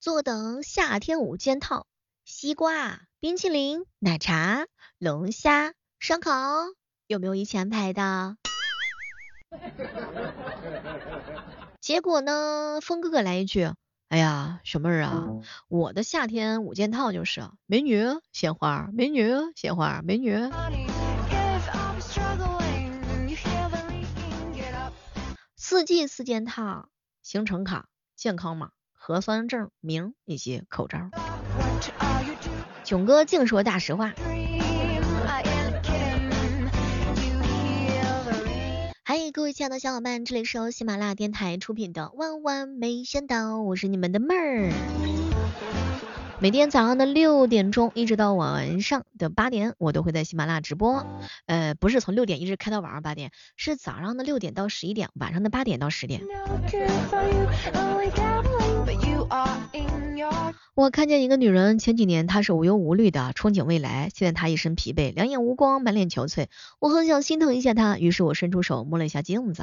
坐等夏天五件套，西瓜、冰淇淋、奶茶、龙虾、烧烤，有没有一起安排的？结果呢，峰哥哥来一句：“哎呀，小妹儿啊，我的夏天五件套就是美女鲜花，美女鲜花，美女。”四季四件套，行程卡、健康码、核酸证明以及口罩。囧哥净说大实话。嗨，各位亲爱的小伙伴，这里是由喜马拉雅电台出品的《万万没想到》，我是你们的妹儿。每天早上的六点钟一直到晚上的八点，我都会在喜马拉雅直播。呃，不是从六点一直开到晚上八点，是早上的六点到十一点，晚上的八点到十点。我看见一个女人，前几年她是无忧无虑的，憧憬未来，现在她一身疲惫，两眼无光，满脸憔悴。我很想心疼一下她，于是我伸出手摸了一下镜子。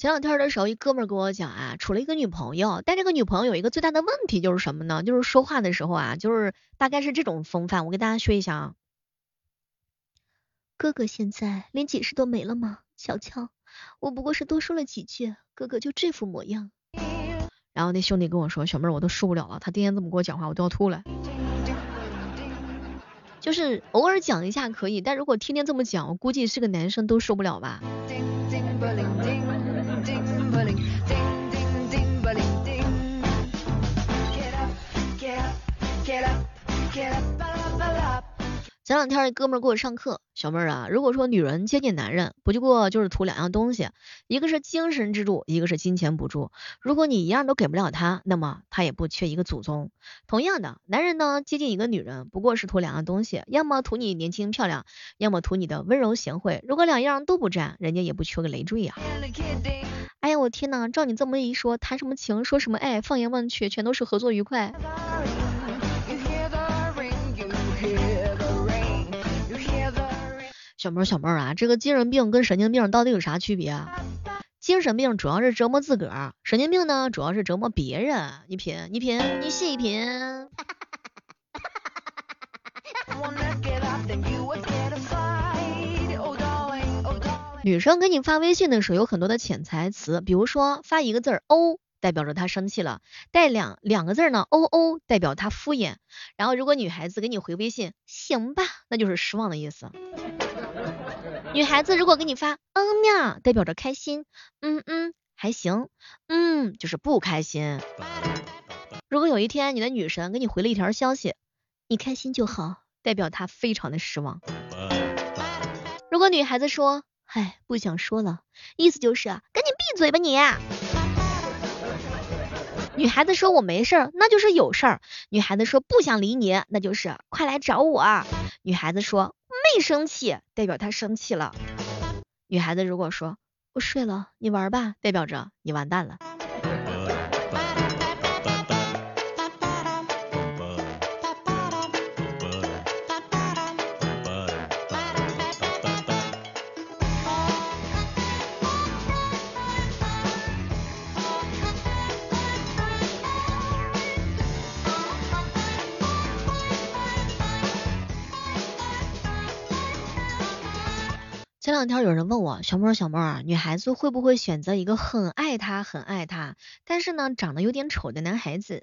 前两天的时候，一哥们跟我讲啊，处了一个女朋友，但这个女朋友有一个最大的问题就是什么呢？就是说话的时候啊，就是大概是这种风范。我给大家说一下啊，哥哥现在连解释都没了吗？瞧瞧，我不过是多说了几句，哥哥就这副模样。然后那兄弟跟我说，小妹儿我都受不了了，他天天这么跟我讲话，我都要吐了。就是偶尔讲一下可以，但如果天天这么讲，我估计是个男生都受不了吧。前两天一哥们儿给我上课，小妹儿啊，如果说女人接近男人，不就过就是图两样东西，一个是精神支柱，一个是金钱补助。如果你一样都给不了他，那么他也不缺一个祖宗。同样的，男人呢接近一个女人，不过是图两样东西，要么图你年轻漂亮，要么图你的温柔贤惠。如果两样都不占，人家也不缺个累赘呀。哎呀，我天呐，照你这么一说，谈什么情，说什么爱，放眼望去，全都是合作愉快。小妹儿，小妹儿啊，这个精神病跟神经病到底有啥区别啊？精神病主要是折磨自个儿，神经病呢主要是折磨别人。你品，你品，你细品。女生给你发微信的时候有很多的潜台词，比如说发一个字儿哦，代表着她生气了；带两两个字呢，哦哦，代表她敷衍。然后如果女孩子给你回微信，行吧，那就是失望的意思。女孩子如果给你发嗯喵，代表着开心，嗯嗯还行，嗯就是不开心。如果有一天你的女神给你回了一条消息，你开心就好，代表她非常的失望。如果女孩子说，唉不想说了，意思就是赶紧闭嘴吧你。女孩子说我没事儿，那就是有事儿。女孩子说不想理你，那就是快来找我。女孩子说。没生气，代表他生气了。女孩子如果说我睡了，你玩吧，代表着你完蛋了。前两天有人问我，小妹儿小妹儿，女孩子会不会选择一个很爱她很爱她，但是呢长得有点丑的男孩子？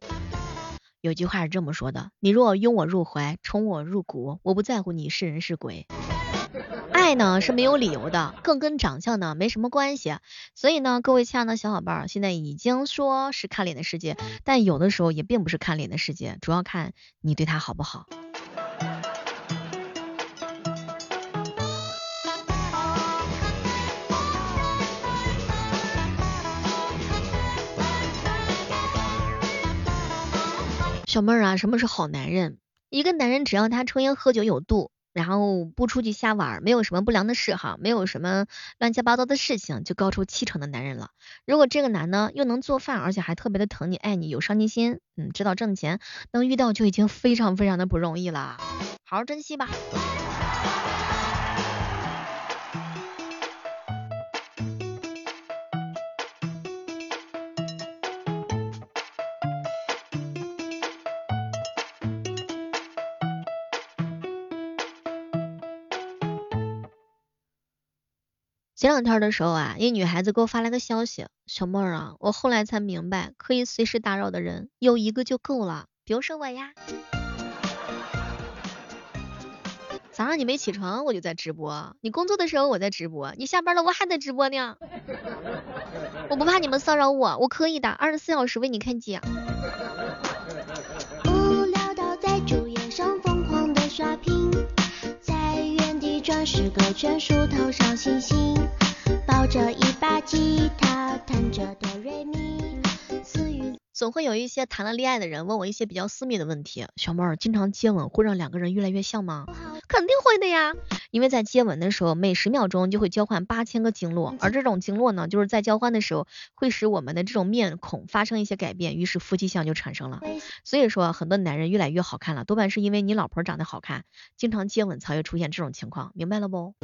有句话是这么说的，你若拥我入怀，宠我入骨，我不在乎你是人是鬼。爱呢是没有理由的，更跟长相呢没什么关系。所以呢，各位亲爱的小伙伴，现在已经说是看脸的世界，但有的时候也并不是看脸的世界，主要看你对他好不好。小妹儿啊，什么是好男人？一个男人只要他抽烟喝酒有度，然后不出去瞎玩，没有什么不良的嗜好，没有什么乱七八糟的事情，就高出七成的男人了。如果这个男的又能做饭，而且还特别的疼你、爱你、有上进心，嗯，知道挣钱，能遇到就已经非常非常的不容易了，好好珍惜吧。前两天的时候啊，一女孩子给我发来个消息，小妹儿啊，我后来才明白，可以随时打扰的人有一个就够了，比如说我呀。早上你没起床，我就在直播；你工作的时候我在直播；你下班了我还在直播呢。我不怕你们骚扰我，我可以的，二十四小时为你开机。无聊到在主页上疯狂的刷屏。在原地转十个圈，数头上星星，抱着一把吉他，弹着哆瑞咪。总会有一些谈了恋爱的人问我一些比较私密的问题。小妹儿，经常接吻会让两个人越来越像吗？肯定会的呀，因为在接吻的时候，每十秒钟就会交换八千个经络，而这种经络呢，就是在交换的时候会使我们的这种面孔发生一些改变，于是夫妻相就产生了。所以说，很多男人越来越好看了，多半是因为你老婆长得好看，经常接吻才会出现这种情况，明白了不？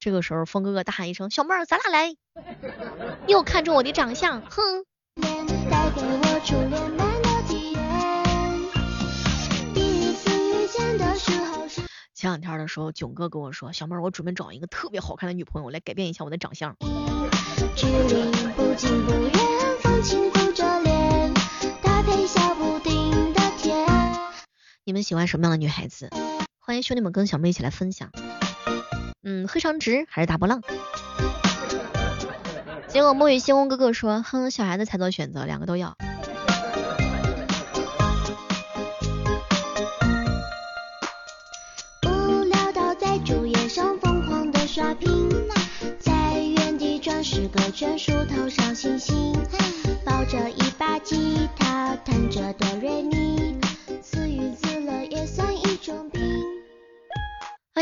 这个时候，峰哥哥大喊一声：“小妹儿，咱俩来！”又看中我的长相，哼。前两天的时候，囧哥跟我说：“小妹儿，我准备找一个特别好看的女朋友来改变一下我的长相。”你们喜欢什么样的女孩子？欢迎兄弟们跟小妹一起来分享。嗯，黑长直还是大波浪？结果墨雨星空哥哥说，哼，小孩子才做选择，两个都要。无聊到在主页上疯狂的刷屏，在原地转十个圈，数头上星星，抱着一把吉他，弹着哆瑞咪，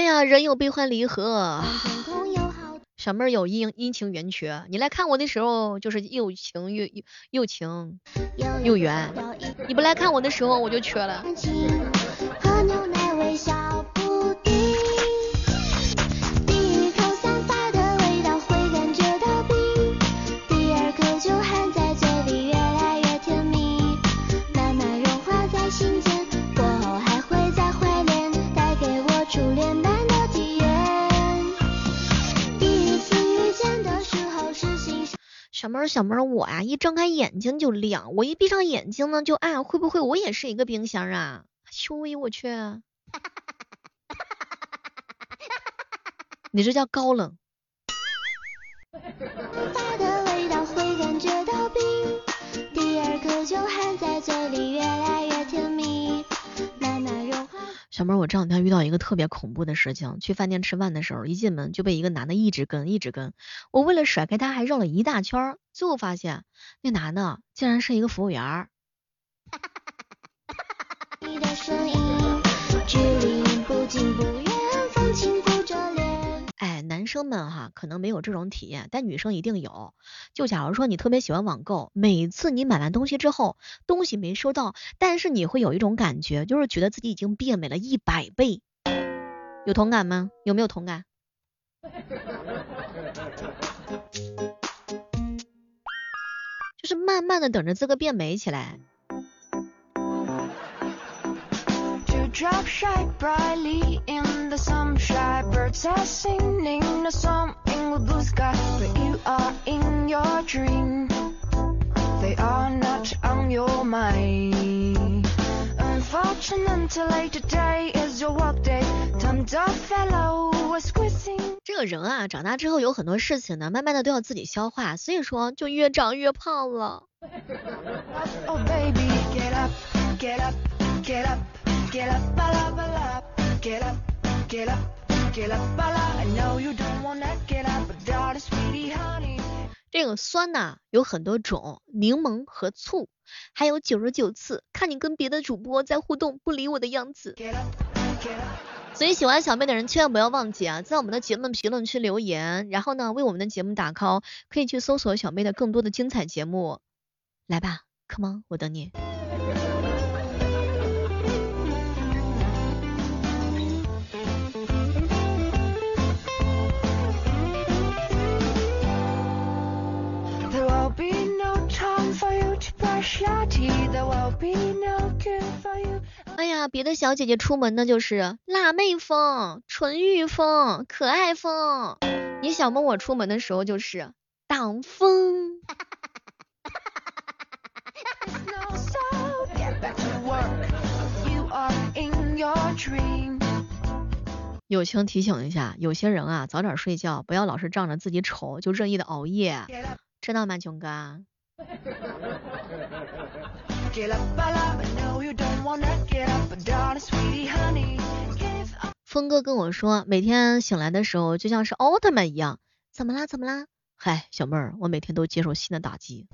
呀，人有悲欢离合，小妹儿有阴阴晴圆缺。你来看我的时候，就是又晴又又又晴又圆；你不来看我的时候，我就缺了。我说，小妹儿，我呀一睁开眼睛就亮，我一闭上眼睛呢就暗，会不会我也是一个冰箱啊？秋喂，我去！你这叫高冷。小妹，我这两天遇到一个特别恐怖的事情，去饭店吃饭的时候，一进门就被一个男的一直跟，一直跟。我为了甩开他，还绕了一大圈，最后发现那男的竟然是一个服务员。男生们哈可能没有这种体验，但女生一定有。就假如说你特别喜欢网购，每次你买完东西之后，东西没收到，但是你会有一种感觉，就是觉得自己已经变美了一百倍。有同感吗？有没有同感？就是慢慢的等着这个变美起来。Drop shine brightly in the sunshine. Birds are singing a song in the blue sky, but you are in your dream. They are not on your mind. Unfortunately, today is your work day. Of fellow was squeezing. 这个人啊，长大之后有很多事情呢，慢慢的都要自己消化，所以说就越长越胖了。oh baby, get up, get up, get up. 这个酸呐有很多种，柠檬和醋，还有九十九次看你跟别的主播在互动不理我的样子。所以喜欢小妹的人千万不要忘记啊，在我们的节目评论区留言，然后呢为我们的节目打 call，可以去搜索小妹的更多的精彩节目。来吧，Come on，我等你。哎呀，别的小姐姐出门呢就是辣妹风、纯欲风、可爱风，你小梦我出门的时候就是挡风。友情提醒一下，有些人啊，早点睡觉，不要老是仗着自己丑就任意的熬夜，知道吗，囧哥？峰哥跟我说，每天醒来的时候就像是奥特曼一样。怎么啦？怎么啦？嗨，小妹儿，我每天都接受新的打击。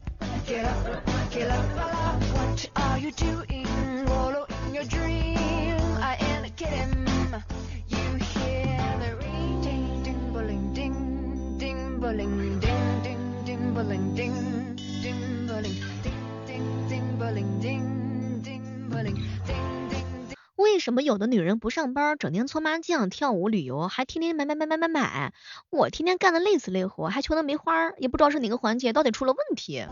什么有的女人不上班，整天搓麻将、跳舞、旅游，还天天买买买买买买？我天天干的累死累活，还穷的没花，也不知道是哪个环节到底出了问题。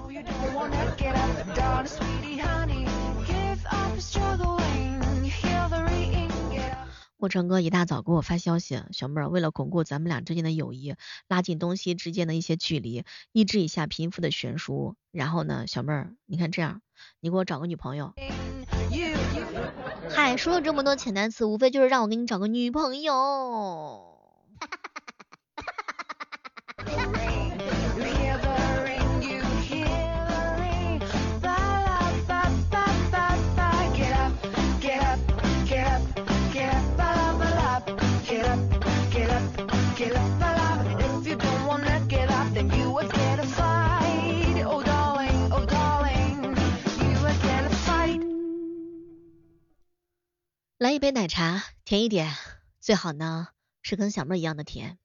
我成哥一大早给我发消息，小妹儿，为了巩固咱们俩之间的友谊，拉近东西之间的一些距离，抑制一下贫富的悬殊，然后呢，小妹儿，你看这样，你给我找个女朋友。嗨，说了这么多潜单词，无非就是让我给你找个女朋友。哈哈哈来一杯奶茶，甜一点，最好呢是跟小妹一样的甜。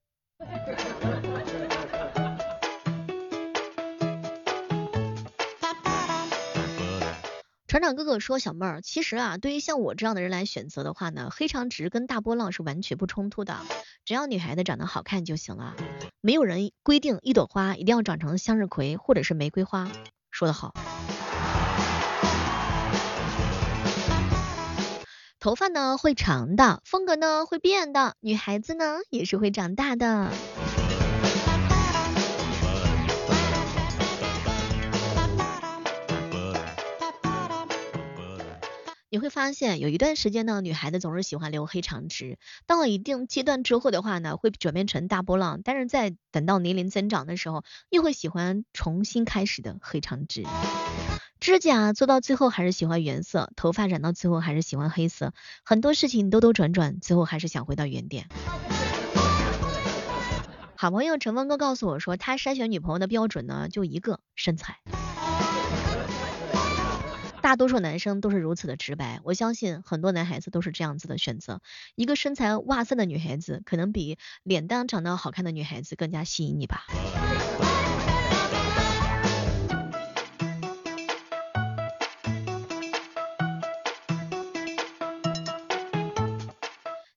船长哥哥说，小妹儿，其实啊，对于像我这样的人来选择的话呢，黑长直跟大波浪是完全不冲突的，只要女孩子长得好看就行了，没有人规定一朵花一定要长成向日葵或者是玫瑰花，说得好。头发呢会长的，风格呢会变的，女孩子呢也是会长大的。你会发现有一段时间呢，女孩子总是喜欢留黑长直，到了一定阶段之后的话呢，会转变成大波浪，但是在等到年龄增长的时候，又会喜欢重新开始的黑长直。指甲做到最后还是喜欢原色，头发染到最后还是喜欢黑色，很多事情兜兜转转，最后还是想回到原点。好朋友陈峰哥告诉我说，他筛选女朋友的标准呢，就一个身材。大多数男生都是如此的直白，我相信很多男孩子都是这样子的选择。一个身材哇塞的女孩子，可能比脸蛋长得好看的女孩子更加吸引你吧。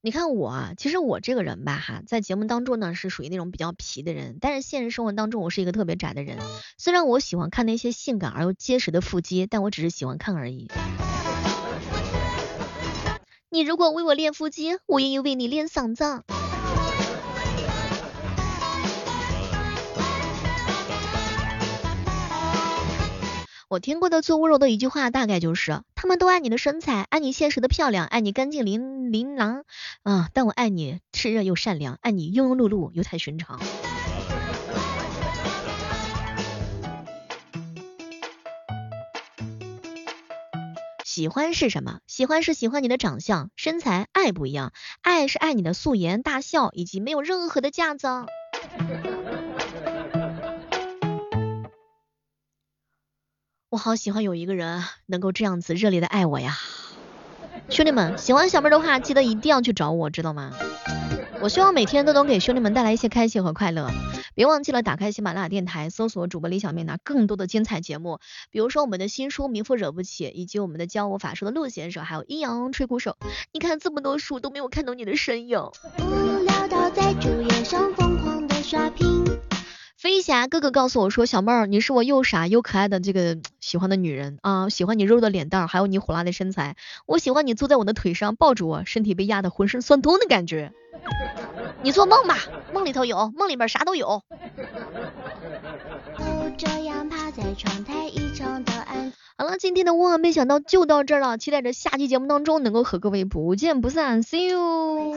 你看我啊，其实我这个人吧哈，在节目当中呢是属于那种比较皮的人，但是现实生活当中我是一个特别宅的人。虽然我喜欢看那些性感而又结实的腹肌，但我只是喜欢看而已。你如果为我练腹肌，我愿意为你练嗓子。我听过的最温柔的一句话，大概就是：他们都爱你的身材，爱你现实的漂亮，爱你干净琳琳琅啊，但我爱你炽热又善良，爱你庸庸碌碌又太寻常。喜欢是什么？喜欢是喜欢你的长相、身材，爱不一样，爱是爱你的素颜、大笑以及没有任何的架子。我好喜欢有一个人能够这样子热烈的爱我呀！兄弟们，喜欢小妹的话，记得一定要去找我，知道吗？我希望每天都能给兄弟们带来一些开心和快乐。别忘记了打开喜马拉雅电台，搜索主播李小妹，拿更多的精彩节目，比如说我们的新书《名副惹不起》，以及我们的教我法术的陆先生，还有阴阳吹鼓手。你看这么多书都没有看懂你的身影。无聊到在主页上疯狂的刷屏。飞侠哥哥告诉我说，小妹儿，你是我又傻又可爱的这个喜欢的女人啊，喜欢你肉肉的脸蛋，还有你火辣的身材，我喜欢你坐在我的腿上抱着我，身体被压得浑身酸痛的感觉。你做梦吧，梦里头有，梦里边啥都有。好了，今天的万万没想到就到这儿了，期待着下期节目当中能够和各位不见不散，See you。